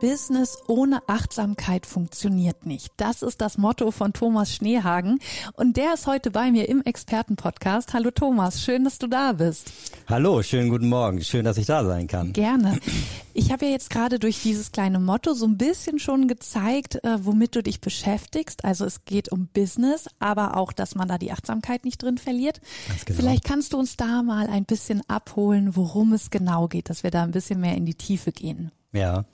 Business ohne Achtsamkeit funktioniert nicht. Das ist das Motto von Thomas Schneehagen. Und der ist heute bei mir im Expertenpodcast. Hallo Thomas, schön, dass du da bist. Hallo, schönen guten Morgen. Schön, dass ich da sein kann. Gerne. Ich habe ja jetzt gerade durch dieses kleine Motto so ein bisschen schon gezeigt, äh, womit du dich beschäftigst. Also es geht um Business, aber auch, dass man da die Achtsamkeit nicht drin verliert. Genau. Vielleicht kannst du uns da mal ein bisschen abholen, worum es genau geht, dass wir da ein bisschen mehr in die Tiefe gehen. Ja,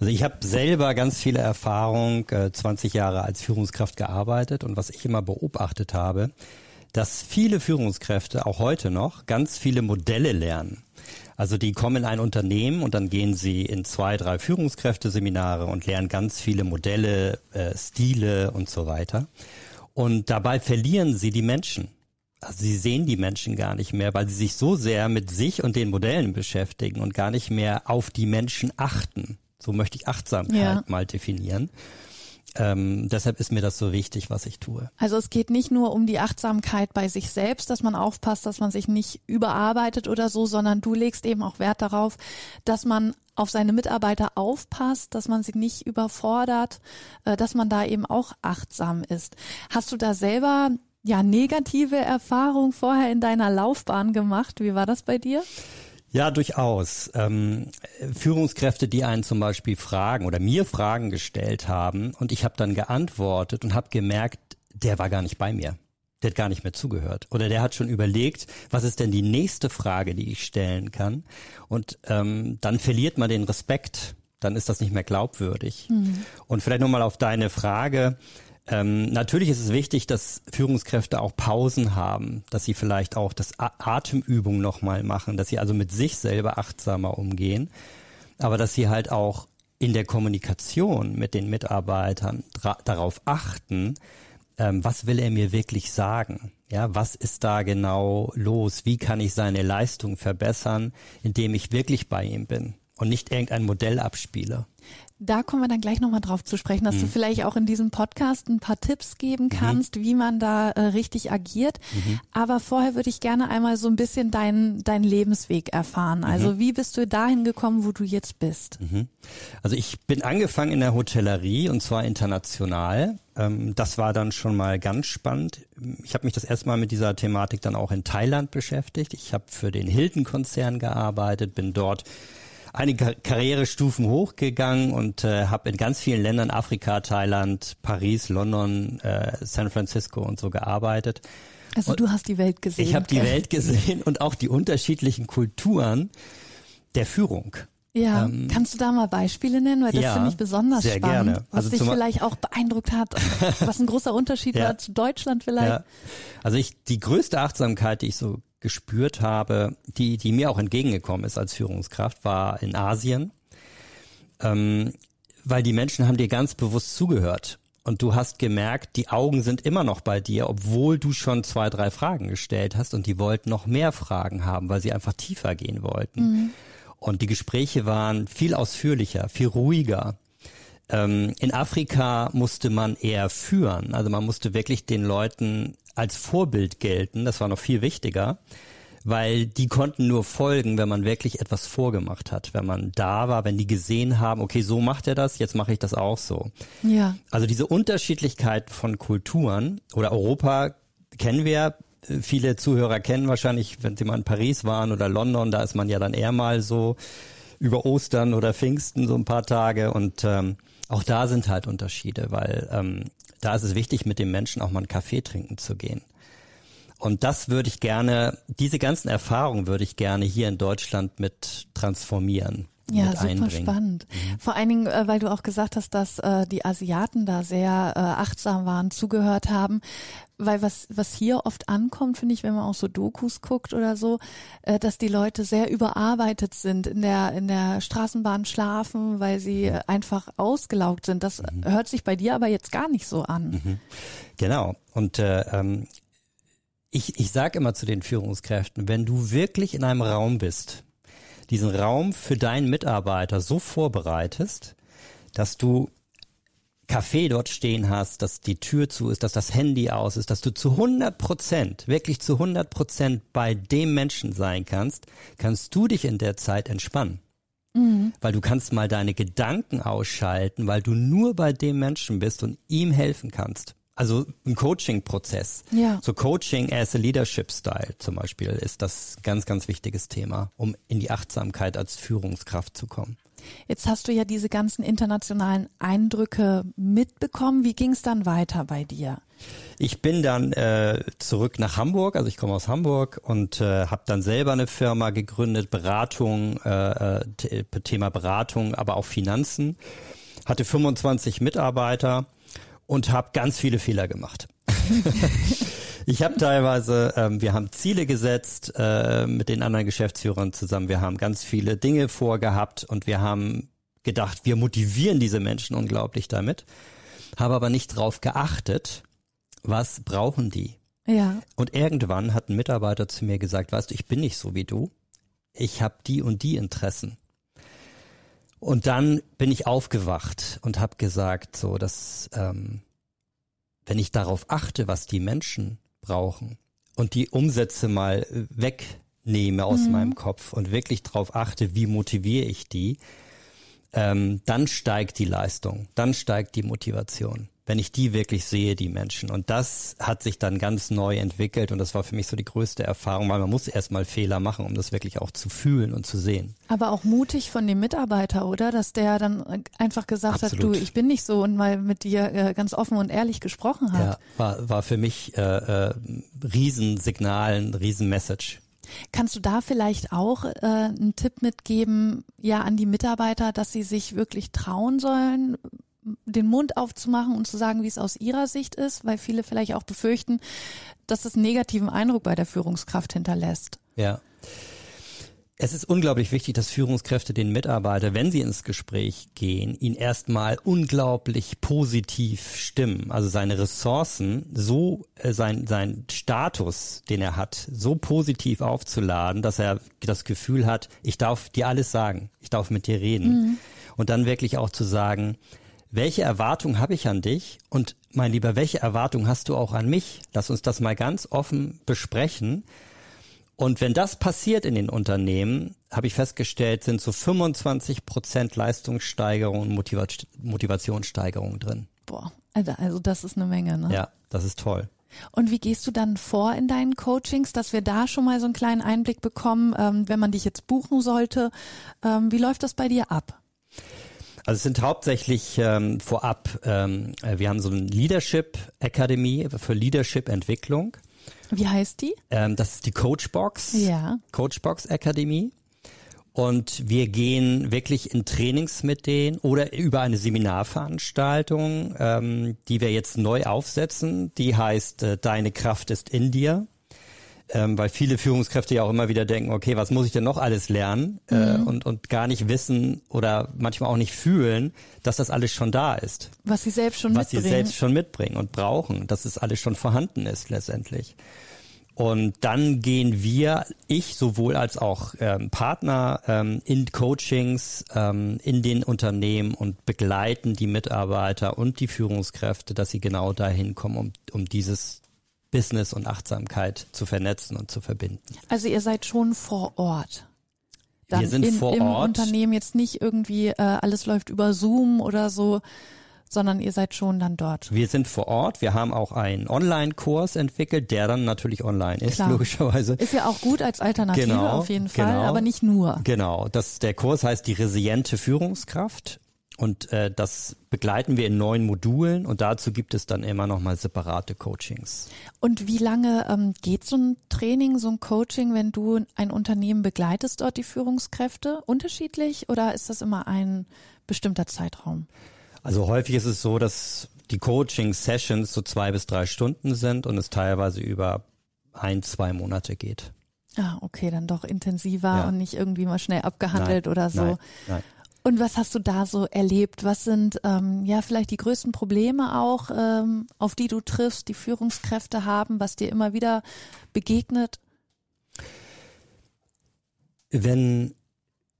also ich habe selber ganz viele Erfahrung, äh, 20 Jahre als Führungskraft gearbeitet und was ich immer beobachtet habe, dass viele Führungskräfte auch heute noch ganz viele Modelle lernen. Also die kommen in ein Unternehmen und dann gehen sie in zwei, drei Führungskräfteseminare und lernen ganz viele Modelle, äh, Stile und so weiter. Und dabei verlieren sie die Menschen. Also sie sehen die Menschen gar nicht mehr, weil sie sich so sehr mit sich und den Modellen beschäftigen und gar nicht mehr auf die Menschen achten. So möchte ich Achtsamkeit ja. mal definieren. Ähm, deshalb ist mir das so wichtig, was ich tue. Also es geht nicht nur um die Achtsamkeit bei sich selbst, dass man aufpasst, dass man sich nicht überarbeitet oder so, sondern du legst eben auch Wert darauf, dass man auf seine Mitarbeiter aufpasst, dass man sie nicht überfordert, äh, dass man da eben auch achtsam ist. Hast du da selber ja negative Erfahrung vorher in deiner Laufbahn gemacht? Wie war das bei dir? Ja, durchaus. Ähm, Führungskräfte, die einen zum Beispiel Fragen oder mir Fragen gestellt haben und ich habe dann geantwortet und habe gemerkt, der war gar nicht bei mir. Der hat gar nicht mehr zugehört. Oder der hat schon überlegt, was ist denn die nächste Frage, die ich stellen kann. Und ähm, dann verliert man den Respekt. Dann ist das nicht mehr glaubwürdig. Mhm. Und vielleicht nochmal auf deine Frage. Ähm, natürlich ist es wichtig, dass Führungskräfte auch Pausen haben, dass sie vielleicht auch das Atemübung nochmal machen, dass sie also mit sich selber achtsamer umgehen, aber dass sie halt auch in der Kommunikation mit den Mitarbeitern darauf achten, ähm, was will er mir wirklich sagen? Ja, was ist da genau los? Wie kann ich seine Leistung verbessern, indem ich wirklich bei ihm bin und nicht irgendein Modell abspiele? Da kommen wir dann gleich nochmal drauf zu sprechen, dass mhm. du vielleicht auch in diesem Podcast ein paar Tipps geben mhm. kannst, mhm. wie man da äh, richtig agiert. Mhm. Aber vorher würde ich gerne einmal so ein bisschen deinen dein Lebensweg erfahren. Also mhm. wie bist du dahin gekommen, wo du jetzt bist? Mhm. Also ich bin angefangen in der Hotellerie und zwar international. Ähm, das war dann schon mal ganz spannend. Ich habe mich das erste Mal mit dieser Thematik dann auch in Thailand beschäftigt. Ich habe für den Hilton-Konzern gearbeitet, bin dort einige Karrierestufen hochgegangen und äh, habe in ganz vielen Ländern, Afrika, Thailand, Paris, London, äh, San Francisco und so gearbeitet. Also und du hast die Welt gesehen. Ich habe die Welt gesehen und auch die unterschiedlichen Kulturen der Führung. Ja, ähm, kannst du da mal Beispiele nennen, weil das ja, finde ich besonders sehr spannend, gerne. was also dich vielleicht auch beeindruckt hat, was ein großer Unterschied ja. war zu Deutschland vielleicht. Ja. Also ich die größte Achtsamkeit, die ich so gespürt habe, die, die mir auch entgegengekommen ist als Führungskraft, war in Asien, ähm, weil die Menschen haben dir ganz bewusst zugehört. Und du hast gemerkt, die Augen sind immer noch bei dir, obwohl du schon zwei, drei Fragen gestellt hast und die wollten noch mehr Fragen haben, weil sie einfach tiefer gehen wollten. Mhm. Und die Gespräche waren viel ausführlicher, viel ruhiger. Ähm, in Afrika musste man eher führen. Also man musste wirklich den Leuten als Vorbild gelten. Das war noch viel wichtiger, weil die konnten nur folgen, wenn man wirklich etwas vorgemacht hat, wenn man da war, wenn die gesehen haben, okay, so macht er das, jetzt mache ich das auch so. Ja. Also diese Unterschiedlichkeit von Kulturen oder Europa kennen wir. Viele Zuhörer kennen wahrscheinlich, wenn sie mal in Paris waren oder London, da ist man ja dann eher mal so über Ostern oder Pfingsten so ein paar Tage und ähm, auch da sind halt Unterschiede, weil ähm, da ist es wichtig, mit dem Menschen auch mal einen Kaffee trinken zu gehen. Und das würde ich gerne, diese ganzen Erfahrungen würde ich gerne hier in Deutschland mit transformieren. Ja, super einbringen. spannend. Mhm. Vor allen Dingen, äh, weil du auch gesagt hast, dass äh, die Asiaten da sehr äh, achtsam waren, zugehört haben. Weil was, was hier oft ankommt, finde ich, wenn man auch so Dokus guckt oder so, äh, dass die Leute sehr überarbeitet sind, in der, in der Straßenbahn schlafen, weil sie mhm. einfach ausgelaugt sind. Das mhm. hört sich bei dir aber jetzt gar nicht so an. Mhm. Genau. Und äh, ähm, ich, ich sage immer zu den Führungskräften, wenn du wirklich in einem Raum bist, diesen Raum für deinen Mitarbeiter so vorbereitest, dass du Kaffee dort stehen hast, dass die Tür zu ist, dass das Handy aus ist, dass du zu 100 Prozent, wirklich zu 100 Prozent bei dem Menschen sein kannst, kannst du dich in der Zeit entspannen. Mhm. Weil du kannst mal deine Gedanken ausschalten, weil du nur bei dem Menschen bist und ihm helfen kannst. Also ein Coaching-Prozess. Ja. So Coaching as a Leadership Style zum Beispiel ist das ganz, ganz wichtiges Thema, um in die Achtsamkeit als Führungskraft zu kommen. Jetzt hast du ja diese ganzen internationalen Eindrücke mitbekommen. Wie ging es dann weiter bei dir? Ich bin dann äh, zurück nach Hamburg, also ich komme aus Hamburg und äh, habe dann selber eine Firma gegründet, Beratung, äh, äh Thema Beratung, aber auch Finanzen. Hatte 25 Mitarbeiter und habe ganz viele Fehler gemacht. Ich habe teilweise, ähm, wir haben Ziele gesetzt äh, mit den anderen Geschäftsführern zusammen. Wir haben ganz viele Dinge vorgehabt und wir haben gedacht, wir motivieren diese Menschen unglaublich damit, habe aber nicht drauf geachtet, was brauchen die. Ja. Und irgendwann hat ein Mitarbeiter zu mir gesagt, weißt du, ich bin nicht so wie du. Ich habe die und die Interessen. Und dann bin ich aufgewacht und habe gesagt, so dass ähm, wenn ich darauf achte, was die Menschen brauchen und die Umsätze mal wegnehme aus mhm. meinem Kopf und wirklich darauf achte, wie motiviere ich die, ähm, dann steigt die Leistung, dann steigt die Motivation wenn ich die wirklich sehe, die Menschen. Und das hat sich dann ganz neu entwickelt und das war für mich so die größte Erfahrung, weil man muss erstmal Fehler machen, um das wirklich auch zu fühlen und zu sehen. Aber auch mutig von dem Mitarbeiter, oder? Dass der dann einfach gesagt Absolut. hat, du, ich bin nicht so und mal mit dir äh, ganz offen und ehrlich gesprochen hat. Ja, war, war für mich äh, äh, Riesensignal, ein Riesenmessage. Kannst du da vielleicht auch äh, einen Tipp mitgeben, ja, an die Mitarbeiter, dass sie sich wirklich trauen sollen, den Mund aufzumachen und zu sagen, wie es aus ihrer Sicht ist, weil viele vielleicht auch befürchten, dass es einen negativen Eindruck bei der Führungskraft hinterlässt. Ja. Es ist unglaublich wichtig, dass Führungskräfte den Mitarbeiter, wenn sie ins Gespräch gehen, ihn erstmal unglaublich positiv stimmen. Also seine Ressourcen, so äh, sein, sein Status, den er hat, so positiv aufzuladen, dass er das Gefühl hat, ich darf dir alles sagen, ich darf mit dir reden. Mhm. Und dann wirklich auch zu sagen, welche Erwartung habe ich an dich und mein Lieber, welche Erwartung hast du auch an mich? Lass uns das mal ganz offen besprechen. Und wenn das passiert in den Unternehmen, habe ich festgestellt, sind so 25 Prozent Leistungssteigerung und Motiva- Motivationssteigerung drin. Boah, also das ist eine Menge, ne? Ja, das ist toll. Und wie gehst du dann vor in deinen Coachings, dass wir da schon mal so einen kleinen Einblick bekommen, ähm, wenn man dich jetzt buchen sollte? Ähm, wie läuft das bei dir ab? Also es sind hauptsächlich ähm, vorab, ähm, äh, wir haben so eine Leadership Academy für Leadership Entwicklung. Wie heißt die? Ähm, das ist die Coachbox. Ja. Coachbox Academy. Und wir gehen wirklich in Trainings mit denen oder über eine Seminarveranstaltung, ähm, die wir jetzt neu aufsetzen. Die heißt äh, Deine Kraft ist in dir ähm, weil viele Führungskräfte ja auch immer wieder denken, okay, was muss ich denn noch alles lernen äh, mhm. äh, und, und gar nicht wissen oder manchmal auch nicht fühlen, dass das alles schon da ist. Was sie selbst schon was mitbringen. Was sie selbst schon mitbringen und brauchen, dass es alles schon vorhanden ist letztendlich. Und dann gehen wir, ich sowohl als auch ähm, Partner ähm, in Coachings ähm, in den Unternehmen und begleiten die Mitarbeiter und die Führungskräfte, dass sie genau dahin kommen, um, um dieses Business und Achtsamkeit zu vernetzen und zu verbinden. Also ihr seid schon vor Ort. Dann wir sind in, vor im Ort. Unternehmen jetzt nicht irgendwie äh, alles läuft über Zoom oder so, sondern ihr seid schon dann dort. Wir sind vor Ort. Wir haben auch einen Online-Kurs entwickelt, der dann natürlich online ist, Klar. logischerweise. Ist ja auch gut als Alternative genau, auf jeden Fall, genau, aber nicht nur. Genau. Das, der Kurs heißt die resiliente Führungskraft und äh, das begleiten wir in neun Modulen und dazu gibt es dann immer nochmal separate Coachings. Und wie lange ähm, geht so ein Training, so ein Coaching, wenn du ein Unternehmen begleitest, dort die Führungskräfte? Unterschiedlich oder ist das immer ein bestimmter Zeitraum? Also häufig ist es so, dass die Coaching-Sessions so zwei bis drei Stunden sind und es teilweise über ein, zwei Monate geht. Ah, okay, dann doch intensiver ja. und nicht irgendwie mal schnell abgehandelt nein, oder so. Nein, nein. Und was hast du da so erlebt? Was sind ähm, ja vielleicht die größten Probleme auch, ähm, auf die du triffst, die Führungskräfte haben, was dir immer wieder begegnet? Wenn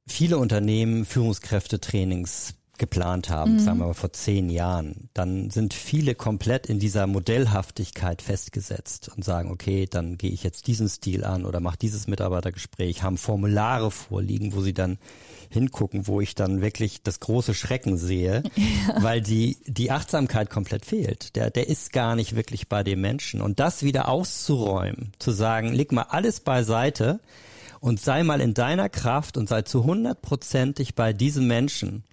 viele Unternehmen Führungskräftetrainings geplant haben, mhm. sagen wir mal vor zehn Jahren, dann sind viele komplett in dieser Modellhaftigkeit festgesetzt und sagen, okay, dann gehe ich jetzt diesen Stil an oder mache dieses Mitarbeitergespräch, haben Formulare vorliegen, wo sie dann hingucken, wo ich dann wirklich das große Schrecken sehe, ja. weil die, die Achtsamkeit komplett fehlt. Der, der ist gar nicht wirklich bei dem Menschen. Und das wieder auszuräumen, zu sagen, leg mal alles beiseite und sei mal in deiner Kraft und sei zu hundertprozentig bei diesem Menschen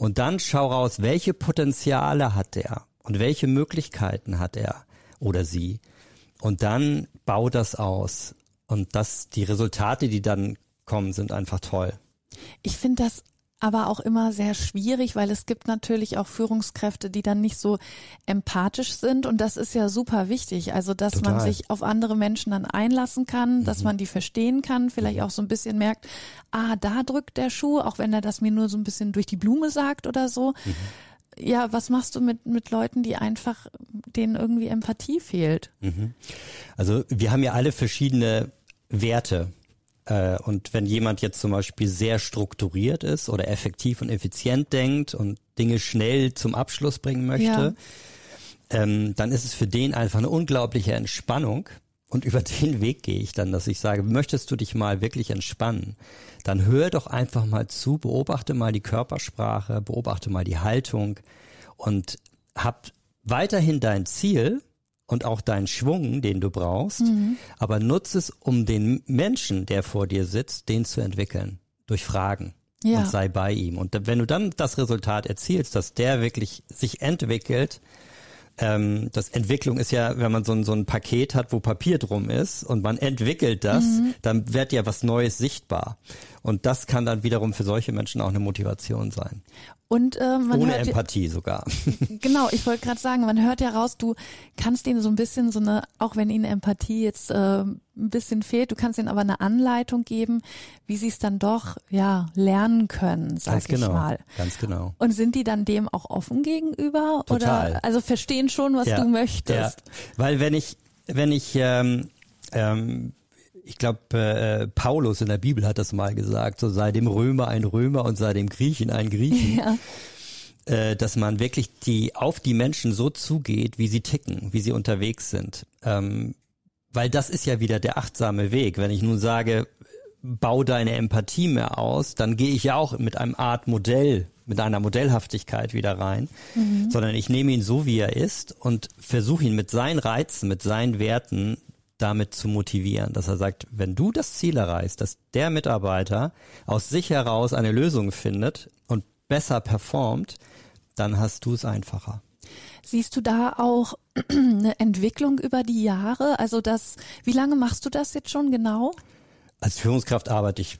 und dann schau raus, welche Potenziale hat er und welche Möglichkeiten hat er oder sie. Und dann bau das aus. Und das, die Resultate, die dann kommen, sind einfach toll. Ich finde das aber auch immer sehr schwierig, weil es gibt natürlich auch Führungskräfte, die dann nicht so empathisch sind und das ist ja super wichtig. Also, dass Total. man sich auf andere Menschen dann einlassen kann, mhm. dass man die verstehen kann, vielleicht mhm. auch so ein bisschen merkt, ah, da drückt der Schuh, auch wenn er das mir nur so ein bisschen durch die Blume sagt oder so. Mhm. Ja, was machst du mit, mit Leuten, die einfach, denen irgendwie Empathie fehlt? Mhm. Also, wir haben ja alle verschiedene Werte und wenn jemand jetzt zum Beispiel sehr strukturiert ist oder effektiv und effizient denkt und Dinge schnell zum Abschluss bringen möchte, ja. ähm, dann ist es für den einfach eine unglaubliche Entspannung. Und über den Weg gehe ich dann, dass ich sage, möchtest du dich mal wirklich entspannen? Dann hör doch einfach mal zu, beobachte mal die Körpersprache, beobachte mal die Haltung und hab weiterhin dein Ziel, und auch deinen Schwung, den du brauchst, mhm. aber nutze es, um den Menschen, der vor dir sitzt, den zu entwickeln. Durch Fragen. Ja. Und sei bei ihm. Und wenn du dann das Resultat erzielst, dass der wirklich sich entwickelt, ähm, das Entwicklung ist ja, wenn man so ein, so ein Paket hat, wo Papier drum ist und man entwickelt das, mhm. dann wird ja was Neues sichtbar. Und das kann dann wiederum für solche Menschen auch eine Motivation sein. Und äh, man ohne hört Empathie sogar. Genau, ich wollte gerade sagen, man hört ja raus, du kannst ihnen so ein bisschen so eine, auch wenn ihnen Empathie jetzt äh, ein bisschen fehlt, du kannst ihnen aber eine Anleitung geben, wie sie es dann doch ja lernen können, sag ganz ich genau, mal. Ganz genau. Und sind die dann dem auch offen gegenüber Total. oder also verstehen schon, was ja, du möchtest? Ja. Weil wenn ich wenn ich ähm, ähm, ich glaube, äh, Paulus in der Bibel hat das mal gesagt, so sei dem Römer ein Römer und sei dem Griechen ein Griechen. Ja. Äh, dass man wirklich die auf die Menschen so zugeht, wie sie ticken, wie sie unterwegs sind. Ähm, weil das ist ja wieder der achtsame Weg. Wenn ich nun sage, bau deine Empathie mehr aus, dann gehe ich ja auch mit einem Art Modell, mit einer Modellhaftigkeit wieder rein, mhm. sondern ich nehme ihn so, wie er ist und versuche ihn mit seinen Reizen, mit seinen Werten damit zu motivieren, dass er sagt, wenn du das Ziel erreichst, dass der Mitarbeiter aus sich heraus eine Lösung findet und besser performt, dann hast du es einfacher. Siehst du da auch eine Entwicklung über die Jahre? Also das, wie lange machst du das jetzt schon genau? Als Führungskraft arbeite ich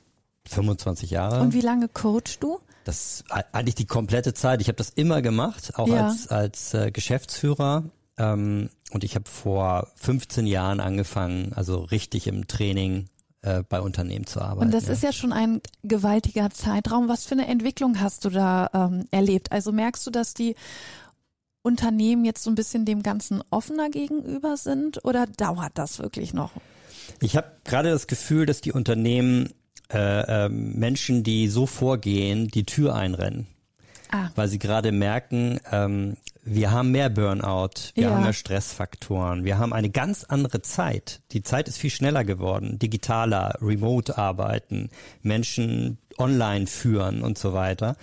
25 Jahre. Und wie lange coachst du? Das eigentlich die komplette Zeit. Ich habe das immer gemacht, auch ja. als als äh, Geschäftsführer ähm, und ich habe vor 15 Jahren angefangen, also richtig im Training äh, bei Unternehmen zu arbeiten. Und das ja. ist ja schon ein gewaltiger Zeitraum. Was für eine Entwicklung hast du da ähm, erlebt? Also merkst du, dass die Unternehmen jetzt so ein bisschen dem Ganzen offener gegenüber sind oder dauert das wirklich noch? Ich habe gerade das Gefühl, dass die Unternehmen äh, äh, Menschen, die so vorgehen, die Tür einrennen. Ah. Weil sie gerade merken, ähm, wir haben mehr Burnout, wir ja. haben mehr Stressfaktoren, wir haben eine ganz andere Zeit. Die Zeit ist viel schneller geworden, digitaler, remote arbeiten, Menschen online führen und so weiter.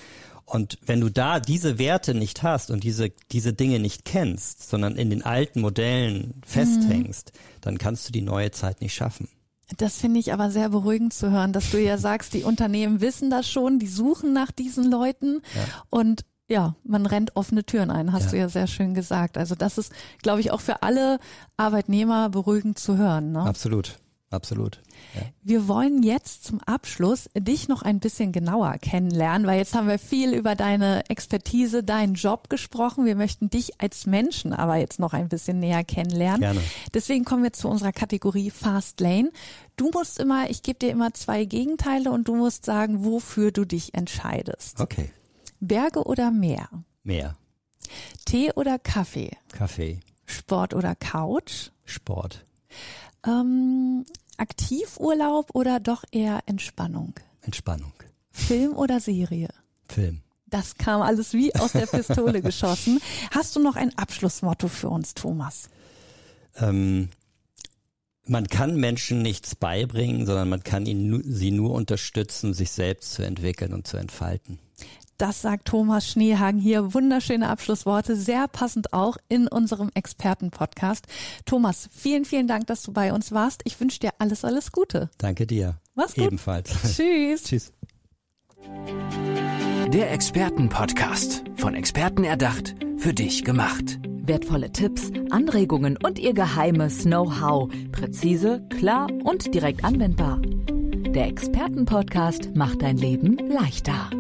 Und wenn du da diese Werte nicht hast und diese, diese Dinge nicht kennst, sondern in den alten Modellen festhängst, mhm. dann kannst du die neue Zeit nicht schaffen. Das finde ich aber sehr beruhigend zu hören, dass du ja sagst, die Unternehmen wissen das schon, die suchen nach diesen Leuten ja. und ja, man rennt offene Türen ein, hast ja. du ja sehr schön gesagt. Also das ist, glaube ich, auch für alle Arbeitnehmer beruhigend zu hören. Ne? Absolut. Absolut. Ja. Wir wollen jetzt zum Abschluss dich noch ein bisschen genauer kennenlernen, weil jetzt haben wir viel über deine Expertise, deinen Job gesprochen. Wir möchten dich als Menschen aber jetzt noch ein bisschen näher kennenlernen. Gerne. Deswegen kommen wir zu unserer Kategorie Fast Lane. Du musst immer, ich gebe dir immer zwei Gegenteile und du musst sagen, wofür du dich entscheidest. Okay. Berge oder Meer? Meer. Tee oder Kaffee? Kaffee. Sport oder Couch? Sport. Ähm, Aktivurlaub oder doch eher Entspannung? Entspannung. Film oder Serie? Film. Das kam alles wie aus der Pistole geschossen. Hast du noch ein Abschlussmotto für uns, Thomas? Ähm, man kann Menschen nichts beibringen, sondern man kann ihnen, sie nur unterstützen, sich selbst zu entwickeln und zu entfalten. Das sagt Thomas Schneehagen hier. Wunderschöne Abschlussworte, sehr passend auch in unserem Expertenpodcast. Thomas, vielen, vielen Dank, dass du bei uns warst. Ich wünsche dir alles, alles Gute. Danke dir. Mach's gut. Ebenfalls. Tschüss. Tschüss. Der Expertenpodcast. Von Experten erdacht, für dich gemacht. Wertvolle Tipps, Anregungen und ihr geheimes Know-how. Präzise, klar und direkt anwendbar. Der Expertenpodcast macht dein Leben leichter.